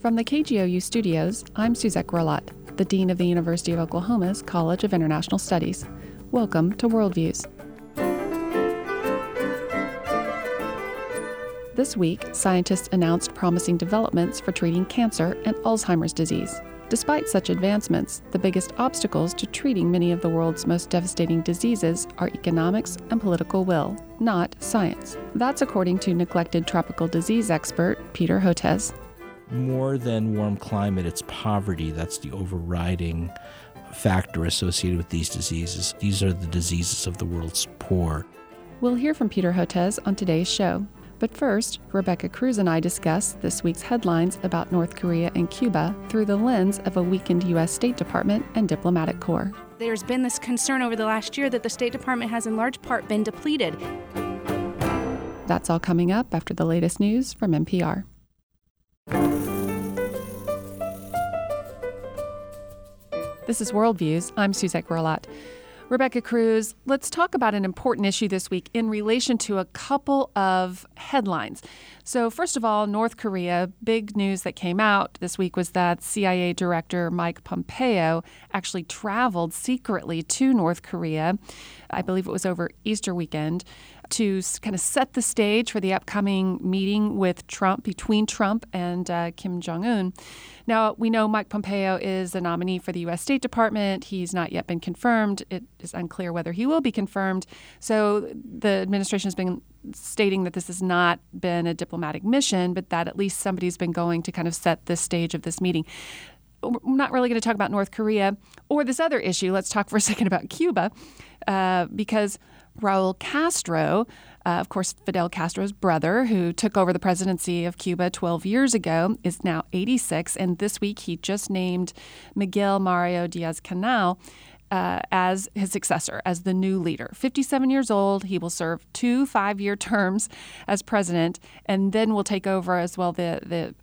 From the KGOU studios, I'm Suzette Grillot, the Dean of the University of Oklahoma's College of International Studies. Welcome to Worldviews. This week, scientists announced promising developments for treating cancer and Alzheimer's disease. Despite such advancements, the biggest obstacles to treating many of the world's most devastating diseases are economics and political will, not science. That's according to neglected tropical disease expert Peter Hotez. More than warm climate, it's poverty that's the overriding factor associated with these diseases. These are the diseases of the world's poor. We'll hear from Peter Hotez on today's show. But first, Rebecca Cruise and I discuss this week's headlines about North Korea and Cuba through the lens of a weakened U.S. State Department and diplomatic corps. There's been this concern over the last year that the State Department has in large part been depleted. That's all coming up after the latest news from NPR. This is Worldviews. I'm Suzette Grillot. Rebecca Cruise, let's talk about an important issue this week in relation to a couple of headlines. So, first of all, North Korea, big news that came out this week was that CIA Director Mike Pompeo actually traveled secretly to North Korea. I believe it was over Easter weekend to kind of set the stage for the upcoming meeting with Trump, between Trump and uh, Kim Jong un. Now, we know Mike Pompeo is a nominee for the U.S. State Department. He's not yet been confirmed. It is unclear whether he will be confirmed. So the administration has been stating that this has not been a diplomatic mission, but that at least somebody's been going to kind of set the stage of this meeting. We're not really going to talk about North Korea or this other issue. Let's talk for a second about Cuba, uh, because Raul Castro, uh, of course, Fidel Castro's brother, who took over the presidency of Cuba 12 years ago, is now 86. And this week he just named Miguel Mario Diaz Canel uh, as his successor, as the new leader. 57 years old, he will serve two five-year terms as president, and then will take over as well the the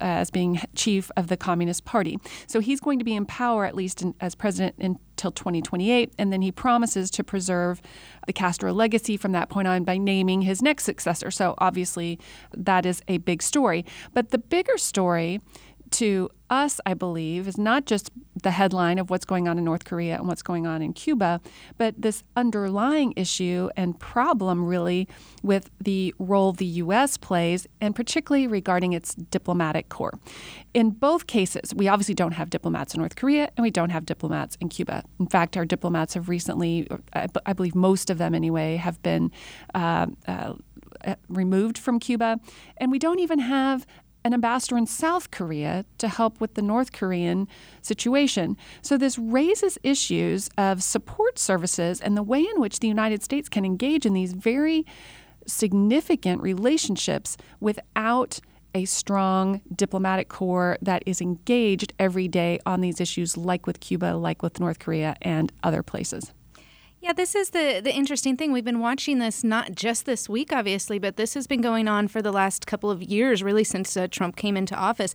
uh, as being chief of the Communist Party. So he's going to be in power at least in, as president until 2028, and then he promises to preserve the Castro legacy from that point on by naming his next successor. So obviously, that is a big story. But the bigger story to us, I believe, is not just the headline of what's going on in North Korea and what's going on in Cuba, but this underlying issue and problem really with the role the U.S. plays, and particularly regarding its diplomatic corps. In both cases, we obviously don't have diplomats in North Korea and we don't have diplomats in Cuba. In fact, our diplomats have recently, I believe most of them anyway, have been. Uh, uh, removed from Cuba. And we don't even have an ambassador in South Korea to help with the North Korean situation. So, this raises issues of support services and the way in which the United States can engage in these very significant relationships without a strong diplomatic corps that is engaged every day on these issues, like with Cuba, like with North Korea, and other places. Yeah, this is the the interesting thing. We've been watching this not just this week, obviously, but this has been going on for the last couple of years, really since uh, Trump came into office.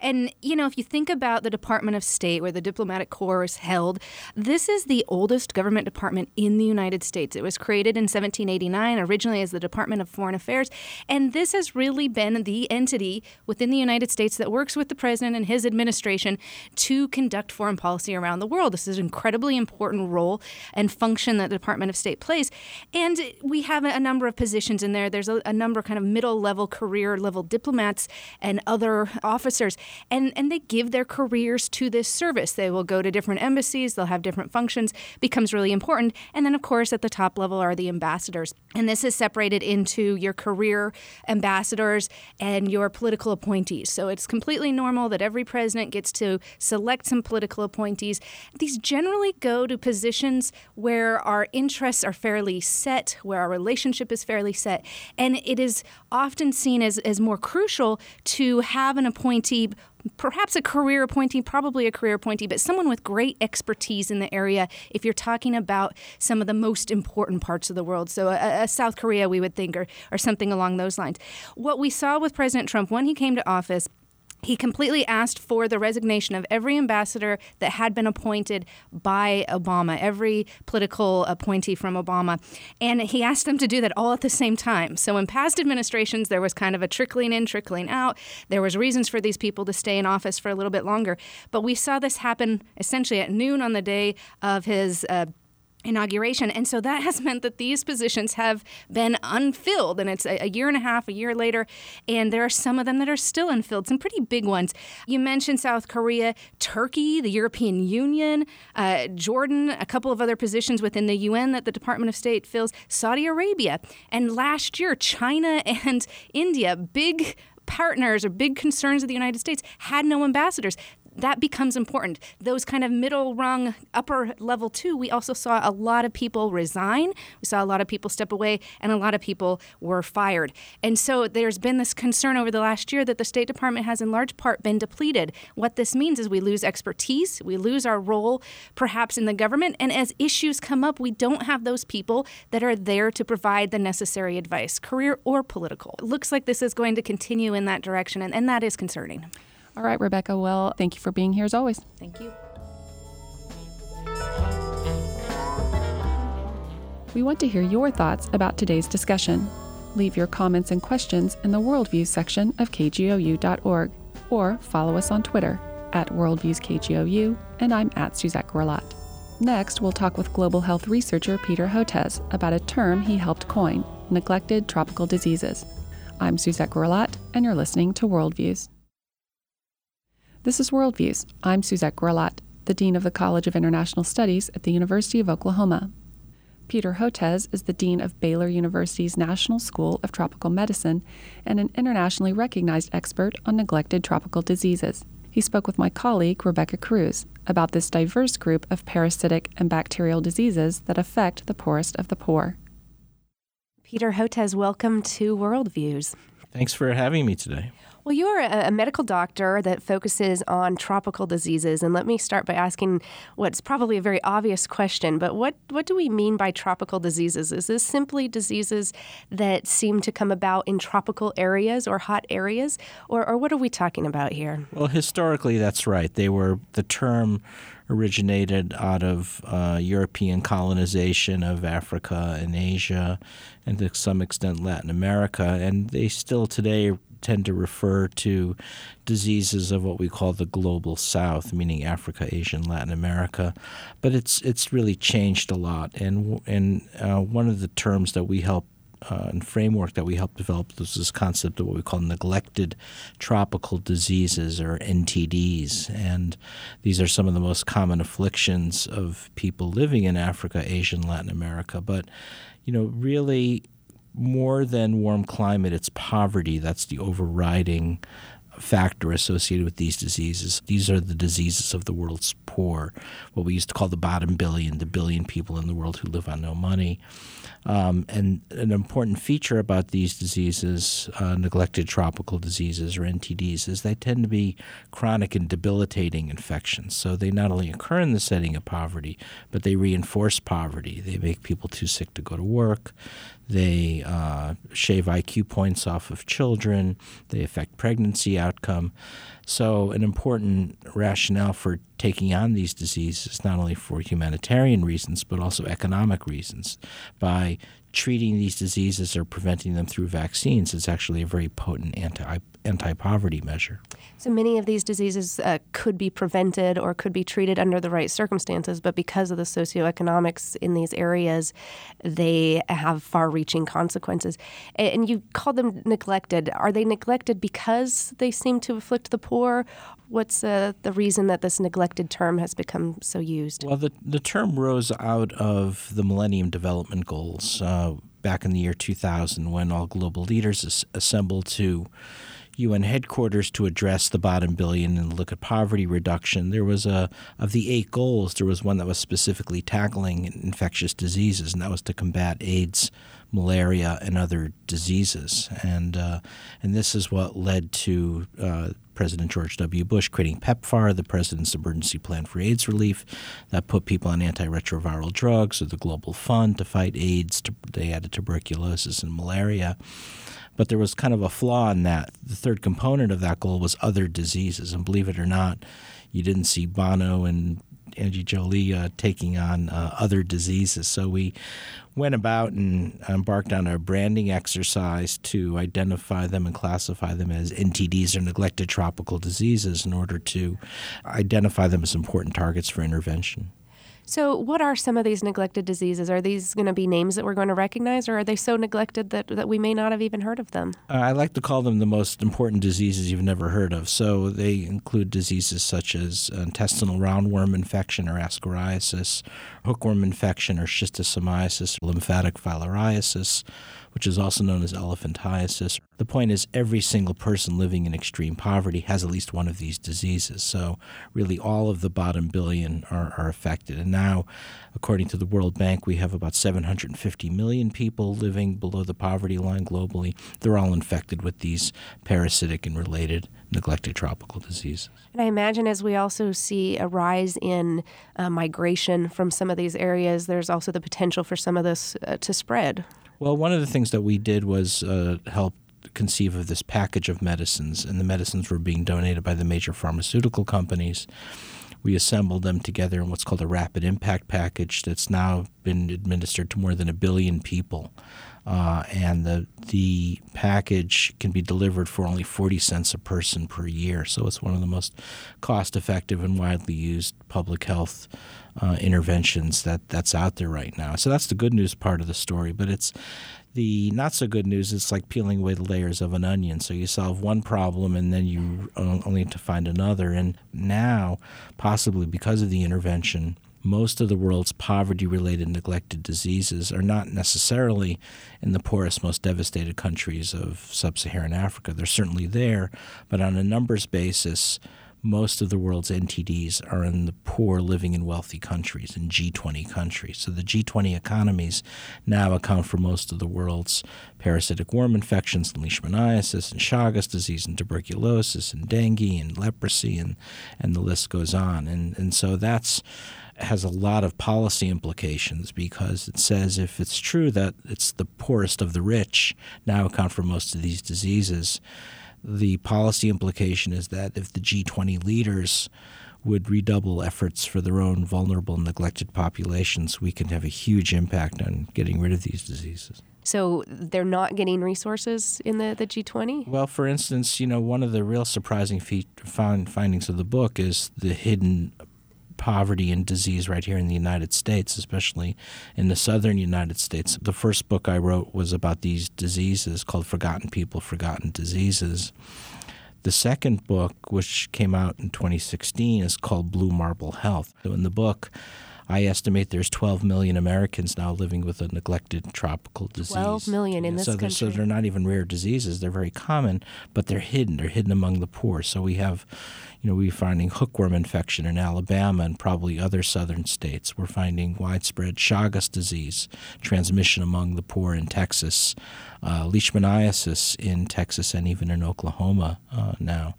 And you know, if you think about the Department of State, where the diplomatic corps is held, this is the oldest government department in the United States. It was created in 1789, originally as the Department of Foreign Affairs, and this has really been the entity within the United States that works with the president and his administration to conduct foreign policy around the world. This is an incredibly important role and function function that the Department of State plays. And we have a number of positions in there. There's a, a number of kind of middle level, career level diplomats and other officers, and, and they give their careers to this service. They will go to different embassies, they'll have different functions, becomes really important. And then, of course, at the top level are the ambassadors. And this is separated into your career ambassadors and your political appointees. So it's completely normal that every president gets to select some political appointees. These generally go to positions where our interests are fairly set, where our relationship is fairly set. And it is often seen as, as more crucial to have an appointee perhaps a career appointee, probably a career appointee, but someone with great expertise in the area if you're talking about some of the most important parts of the world. So, a, a South Korea, we would think, or, or something along those lines. What we saw with President Trump when he came to office he completely asked for the resignation of every ambassador that had been appointed by Obama, every political appointee from Obama. And he asked them to do that all at the same time. So in past administrations, there was kind of a trickling in, trickling out. There was reasons for these people to stay in office for a little bit longer. But we saw this happen essentially at noon on the day of his uh, inauguration. And so that has meant that these positions have been unfilled. And it's a, a, year and a half, a year later. And there are some of them that are still unfilled, some pretty big ones. You mentioned South Korea, Turkey, the European Union, uh, Jordan, a couple of other positions within the UN that the Department of State fills, Saudi Arabia. And last year, China and India, big partners or big concerns of the United States had no ambassadors that becomes important. Those kind of middle rung, upper level too, we also saw a lot of people resign. We saw a lot of people step away, and a lot of people were fired. And so there's been this concern over the last year that the State Department has in large part been depleted. What this means is we lose expertise, we lose our role perhaps in the government, and as issues come up, we don't have those people that are there to provide the necessary advice, career or political. It looks like this is going to continue in that direction, and, and that is concerning. All right, Rebecca. Well, thank you for being here as always. Thank you. We want to hear your thoughts about today's discussion. Leave your comments and questions in the Worldviews section of kgou.org or follow us on Twitter at WorldviewsKGOU, and I'm at Suzette Grillot. Next, we'll talk with global health researcher Peter Hotez about a term he helped coin neglected tropical diseases. I'm Suzette Grillot, and you're listening to Worldviews. This is Worldviews. I'm Suzette Grillot, the Dean of the College of International Studies at the University of Oklahoma. Peter Hotez is the Dean of Baylor University's National School of Tropical Medicine and an internationally recognized expert on neglected tropical diseases. He spoke with my colleague, Rebecca Cruise, about this diverse group of parasitic and bacterial diseases that affect the poorest of the poor. Peter Hotez, welcome to Worldviews. Thanks for having me today. Well, you are a, medical doctor that focuses on tropical diseases, and let me start by asking what's probably a very obvious question, but what, what do we mean by tropical diseases? Is this simply diseases that seem to come about in tropical areas or hot areas, or, or what are we talking about here? Well, historically, that's right. They were the term originated out of uh, European colonization of Africa and Asia, and to some extent Latin America, and they still today tend to refer to diseases of what we call the global south, meaning Africa, Asia, and Latin America. But it's it's really changed a lot, and and uh, one of the terms that we help uh, and framework that we help develop is this concept of what we call neglected tropical diseases or NTDs. And these are some of the most common afflictions of people living in Africa, Asia, and Latin America. But, you know, really more than warm climate, it's poverty that's the overriding factor associated with these diseases. These are the diseases of the world's poor, what we used to call the bottom billion, the billion people in the world who live on no money. Um, and an important feature about these diseases, uh, neglected tropical diseases or NTDs, is they tend to be chronic and debilitating infections. So they not only occur in the setting of poverty, but they reinforce poverty. They make people too sick to go to work. They uh, shave IQ points off of children. They affect pregnancy outcome. So, an important rationale for taking on these diseases, is not only for humanitarian reasons, but also economic reasons. By treating these diseases or preventing them through vaccines, is actually a very potent anti anti poverty measure. So many of these diseases uh, could be prevented or could be treated under the right circumstances, but because of the socioeconomics in these areas, they have far reaching consequences. And you call them neglected. Are they neglected because they seem to afflict the poor? What's uh, the reason that this neglected term has become so used? Well, the, the term rose out of the Millennium Development Goals uh, back in the year 2000 when all global leaders assembled to UN headquarters to address the bottom billion and look at poverty reduction. There was a of the eight goals, there was one that was specifically tackling infectious diseases, and that was to combat AIDS, malaria, and other diseases. And uh, and this is what led to uh, President George W. Bush creating PEPFAR, the President's Emergency Plan for AIDS Relief, that put people on antiretroviral drugs, or the Global Fund to fight AIDS. To, they added tuberculosis and malaria. But there was kind of a flaw in that. The third component of that goal was other diseases. And believe it or not, you didn't see Bono and Angie Jolie uh, taking on uh, other diseases. So we went about and embarked on a branding exercise to identify them and classify them as NTDs or neglected tropical diseases in order to identify them as important targets for intervention. So, what are some of these neglected diseases? Are these going to be names that we're going to recognize, or are they so neglected that, that we may not have even heard of them? Uh, I like to call them the most important diseases you've never heard of. So, they include diseases such as intestinal roundworm infection or ascariasis, hookworm infection or schistosomiasis, lymphatic filariasis which is also known as elephantiasis. The point is, every single person living in extreme poverty has at least one of these diseases. So, really, all of the bottom billion are, are affected. And now, according to the World Bank, we have about 750 million people living below the poverty line globally. They're all infected with these parasitic and related neglected tropical diseases. And I imagine as we also see a rise in uh, migration from some of these areas, there's also the potential for some of this uh, to spread. Well, one of the things that we did was uh, help conceive of this package of medicines, and the medicines were being donated by the major pharmaceutical companies. We assembled them together in what's called a rapid impact package that's now been administered to more than a billion people. Uh, and the the package can be delivered for only 40 cents a person per year. So it's one of the most cost effective and widely used public health uh, interventions that that's out there right now. So that's the good news part of the story. But it's the not so good news. It's like peeling away the layers of an onion. So you solve one problem and then you only to find another. And now, possibly because of the intervention, most of the world's poverty related neglected diseases are not necessarily in the poorest, most devastated countries of sub Saharan Africa. They're certainly there, but on a numbers basis, most of the world's NTDs are in the poor living in wealthy countries, in G20 countries. So the G20 economies now account for most of the world's parasitic worm infections, and leishmaniasis, and Chagas disease, and tuberculosis, and dengue, and leprosy, and, and the list goes on. And, and so that's has a lot of policy implications because it says if it's true that it's the poorest of the rich now account for most of these diseases, the policy implication is that if the G20 leaders would redouble efforts for their own vulnerable and neglected populations, we can have a huge impact on getting rid of these diseases. So they're not getting resources in the, the G20? Well, for instance, you know, one of the real surprising fe- find, findings of the book is the hidden poverty and disease right here in the United States, especially in the southern United States. The first book I wrote was about these diseases called Forgotten People, Forgotten Diseases. The second book, which came out in 2016, is called Blue Marble Health. So in the book, I estimate there's 12 million Americans now living with a neglected tropical disease. 12 million in this so country. So they're not even rare diseases. They're very common, but they're hidden. They're hidden among the poor. So we have, you know, we're finding hookworm infection in Alabama and probably other southern states. We're finding widespread Chagas disease transmission among the poor in Texas, uh, leishmaniasis in Texas and even in Oklahoma uh, now.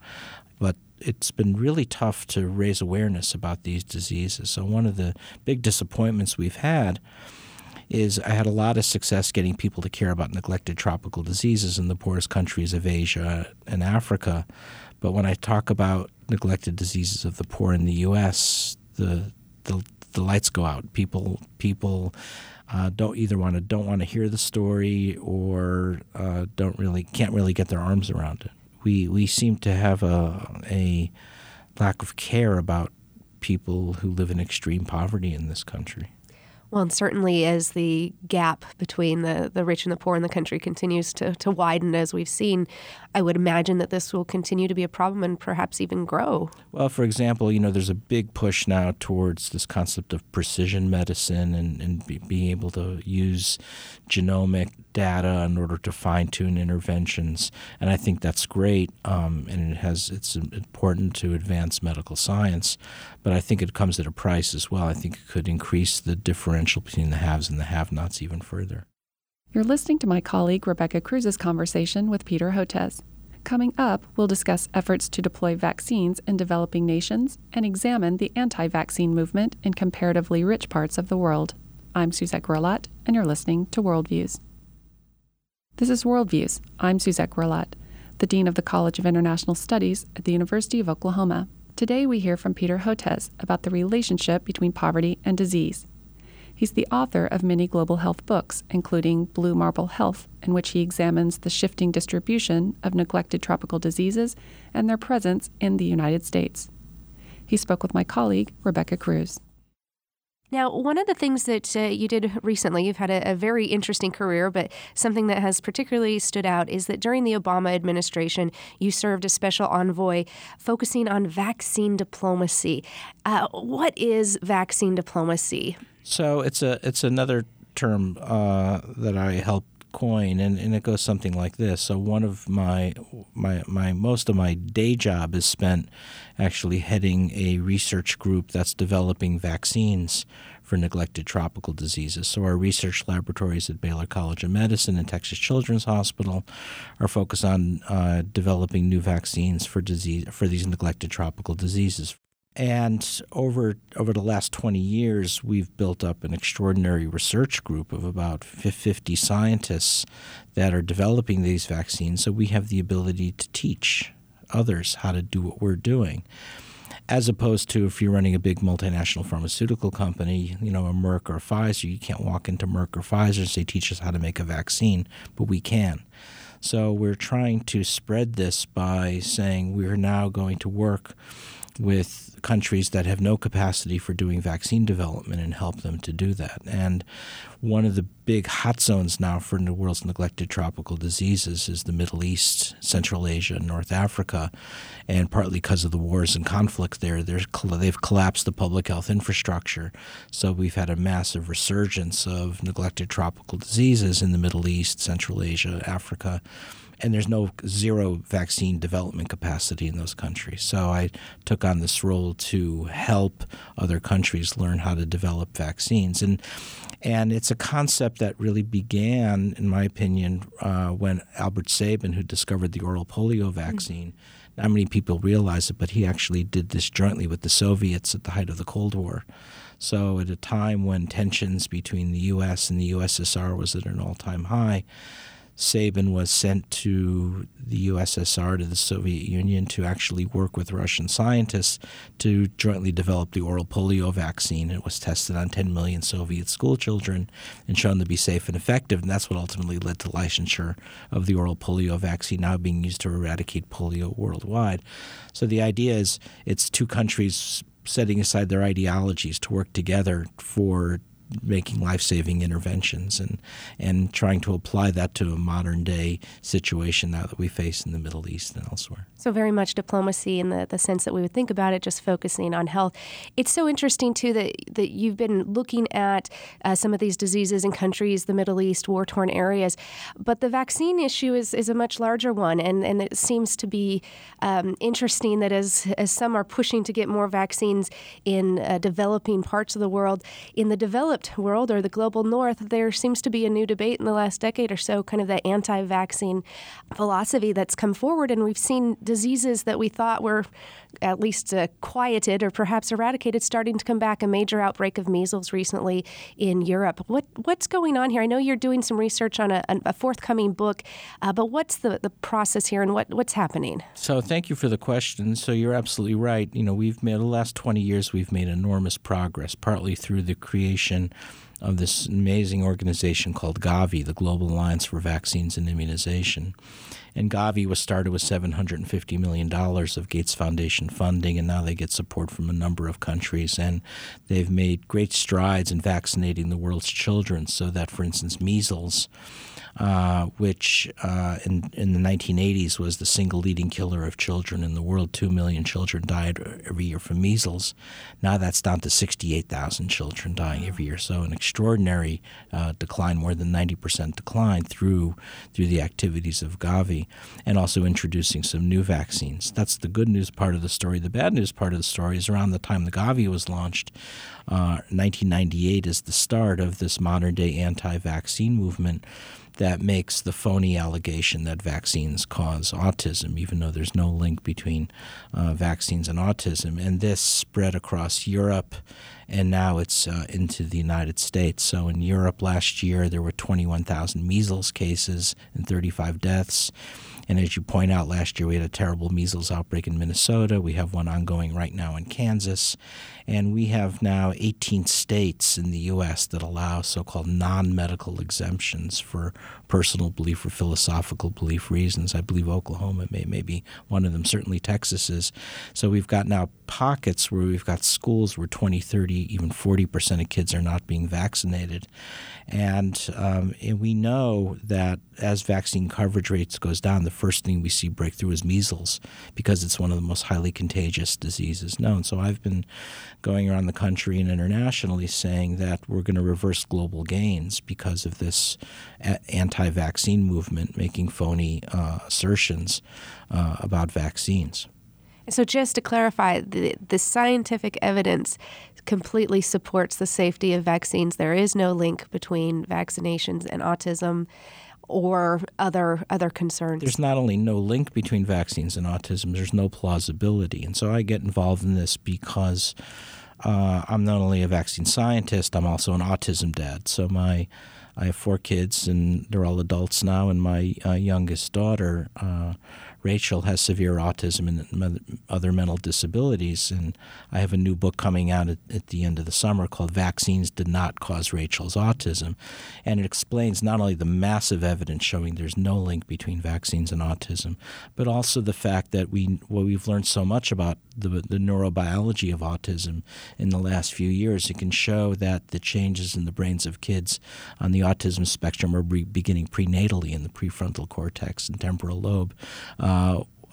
But it's been really tough to raise awareness about these diseases. So, one of the big disappointments we've had is I had a lot of success getting people to care about neglected tropical diseases in the poorest countries of Asia and Africa. But when I talk about neglected diseases of the poor in the U.S., the the, the lights go out. People people uh, don't either want to don't want to hear the story or uh, don't really can't really get their arms around it we we seem to have a a lack of care about people who live in extreme poverty in this country. Well, and certainly as the gap between the, the rich and the poor in the country continues to, to widen, as we've seen, I would imagine that this will continue to be a problem and perhaps even grow. Well, for example, you know, there's a big push now towards this concept of precision medicine and, and be, being able to use genomic data in order to fine tune interventions. And I think that's great. Um, and it has it's important to advance medical science. But I think it comes at a price as well. I think it could increase the differential between the haves and the have nots even further. You're listening to my colleague Rebecca Cruise's conversation with Peter Hotez. Coming up, we'll discuss efforts to deploy vaccines in developing nations and examine the anti vaccine movement in comparatively rich parts of the world. I'm Suzette Grillot, and you're listening to Worldviews. This is Worldviews. I'm Suzette Grillot, the Dean of the College of International Studies at the University of Oklahoma. Today we hear from Peter Hotez about the relationship between poverty and disease. He's the author of many global health books, including Blue Marble Health, in which he examines the shifting distribution of neglected tropical diseases and their presence in the United States. He spoke with my colleague, Rebecca Cruise. Now, one of the things that uh, you did recently, you've had a, a, very interesting career, but something that has particularly stood out is that during the Obama administration, you served as special envoy focusing on vaccine diplomacy. Uh, what is vaccine diplomacy? So it's a it's another term uh, that I helped coin, and, and it goes something like this. So one of my my my most of my day job is spent actually heading a research group that's developing vaccines for neglected tropical diseases. So our research laboratories at Baylor College of Medicine and Texas Children's Hospital are focused on uh, developing new vaccines for disease for these neglected tropical diseases. And over over the last 20 years, we've built up an extraordinary research group of about 50 scientists that are developing these vaccines. So we have the ability to teach others how to do what we're doing. As opposed to if you're running a big multinational pharmaceutical company, you know, a Merck or a Pfizer, you can't walk into Merck or Pfizer and say, teach us how to make a vaccine, but we can. So we're trying to spread this by saying we're now going to work with countries that have no capacity for doing vaccine development and help them to do that. And one of the big hot zones now for the world's neglected tropical diseases is the Middle East, Central Asia, North Africa. And partly because of the wars and conflict there, they've collapsed the public health infrastructure. So we've had a massive resurgence of neglected tropical diseases in the Middle East, Central Asia, Africa and there's no zero vaccine development capacity in those countries. So I took on this role to help other countries learn how to develop vaccines, and and it's a concept that really began, in my opinion, uh, when Albert Sabin, who discovered the oral polio vaccine. Mm-hmm. Not many people realize it, but he actually did this jointly with the Soviets at the height of the Cold War. So, at a time when tensions between the U.S. and the USSR was at an all-time high, Sabin was sent to the USSR, to the Soviet Union, to actually work with Russian scientists to jointly develop the oral polio vaccine. It was tested on 10 million Soviet schoolchildren and shown to be safe and effective. And that's what ultimately led to licensure of the oral polio vaccine now being used to eradicate polio worldwide. So the idea is it's two countries setting aside their ideologies to work together for making life-saving interventions and and trying to apply that to a modern day situation now that we face in the Middle East and elsewhere. So very much diplomacy in the, the sense that we would think about it, just focusing on health. It's so interesting too that that you've been looking at uh, some of these diseases in countries, the Middle East, war-torn areas, but the vaccine issue is, is a much larger one, and, and it seems to be um, interesting that as as some are pushing to get more vaccines in uh, developing parts of the world, in the developed developed world or the global north, there seems to be a new debate in the last decade or so, kind of the anti vaccine philosophy that's come forward. And we've seen diseases that we thought were at least uh, quieted or perhaps eradicated starting to come back. A major outbreak of measles recently in Europe. What, what's going on here? I know you're doing some research on a, a forthcoming book, uh, but what's the, the process here and what, what's happening? So, thank you for the question. So, you're absolutely right. You know, we've made the last 20 years, we've made enormous progress, partly through the creation of this amazing organization called Gavi, the Global Alliance for Vaccines and Immunization. And Gavi was started with $750 million of Gates Foundation funding, and now they get support from a number of countries. And they've made great strides in vaccinating the world's children so that, for instance, measles uh, which uh, in, in the 1980s was the single leading killer of children in the world. Two million children died every year from measles. Now that's down to 68,000 children dying every year. So an extraordinary uh, decline, more than 90% decline through through the activities of Gavi, and also introducing some new vaccines. That's the good news part of the story. The bad news part of the story is around the time the Gavi was launched. 1998 uh, is the start of this modern day anti vaccine movement that makes the phony allegation that vaccines cause autism, even though there's no link between uh, vaccines and autism. And this spread across Europe and now it's uh, into the United States. So in Europe last year, there were 21,000 measles cases and 35 deaths. And as you point out, last year we had a terrible measles outbreak in Minnesota. We have one ongoing right now in Kansas. And we have now 18 states in the U.S. that allow so called non medical exemptions for personal belief or philosophical belief reasons. I believe Oklahoma may, may be one of them, certainly Texas is. So we've got now pockets where we've got schools where 20, 30, even 40% of kids are not being vaccinated. And, um, and we know that as vaccine coverage rates goes down, the first thing we see breakthrough is measles because it's one of the most highly contagious diseases known. So I've been going around the country and internationally saying that we're going to reverse global gains because of this anti vaccine movement making phony uh, assertions uh, about vaccines. So, just to clarify, the, the scientific evidence completely supports the safety of vaccines. There is no link between vaccinations and autism or other other concerns. There's not only no link between vaccines and autism, there's no plausibility. And so I get involved in this because uh, I'm not only a vaccine scientist, I'm also an autism dad. So my I have four kids, and they're all adults now. And my uh, youngest daughter, uh, Rachel, has severe autism and other mental disabilities. And I have a new book coming out at, at, the end of the summer called Vaccines Did Not Cause Rachel's Autism. And it explains not only the massive evidence showing there's no link between vaccines and autism, but also the fact that we, well, we've learned so much about the, the neurobiology of autism in the last few years. It can show that the changes in the brains of kids on the autism spectrum are be beginning prenatally in the prefrontal cortex and temporal lobe. Uh,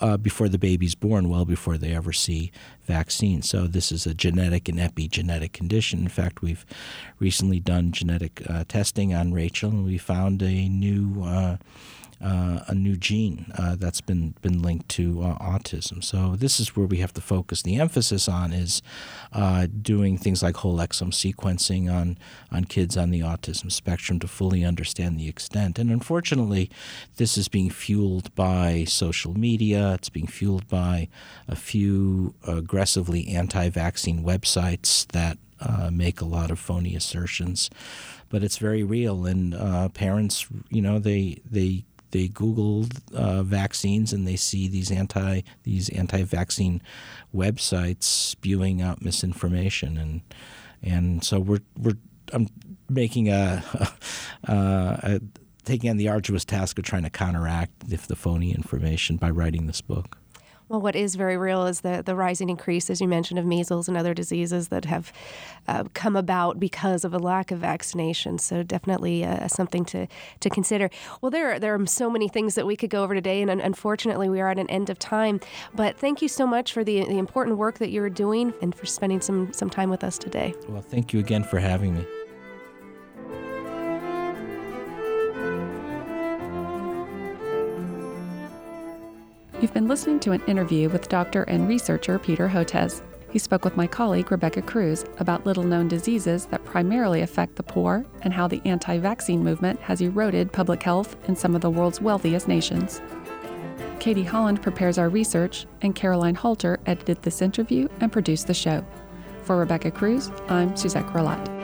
uh, before the baby's born, well before they ever see vaccines. So this is a genetic and epigenetic condition. In fact, we've recently done genetic uh, testing on Rachel, and we found a new uh, a new gene uh, that's been been linked to uh, autism. So this is where we have to focus. The emphasis on is uh, doing things like whole exome sequencing on on kids on the autism spectrum to fully understand the extent. And unfortunately, this is being fueled by social media. It's being fueled by a few aggressively anti-vaccine websites that uh, make a lot of phony assertions, but it's very real. And uh, parents, you know, they they they Google uh, vaccines and they see these anti these anti-vaccine websites spewing out misinformation and and so we're we're I'm making a, a, a taking on the arduous task of trying to counteract if the phony information by writing this book. Well, what is very real is the, the rising increase, as you mentioned, of measles and other diseases that have uh, come about because of a lack of vaccination. So definitely uh, something to, to consider. Well, there are, there are so many things that we could go over today, and unfortunately, we are at an end of time. But thank you so much for the, the important work that you're doing and for spending some, some time with us today. Well, thank you again for having me. You've been listening to an interview with doctor and researcher Peter Hotez. He spoke with my colleague Rebecca Cruise about little known diseases that primarily affect the poor and how the anti vaccine movement has eroded public health in some of the world's wealthiest nations. Katie Holland prepares our research, and Caroline Halter edited this interview and produced the show. For Rebecca Cruise, I'm Suzette Grillot.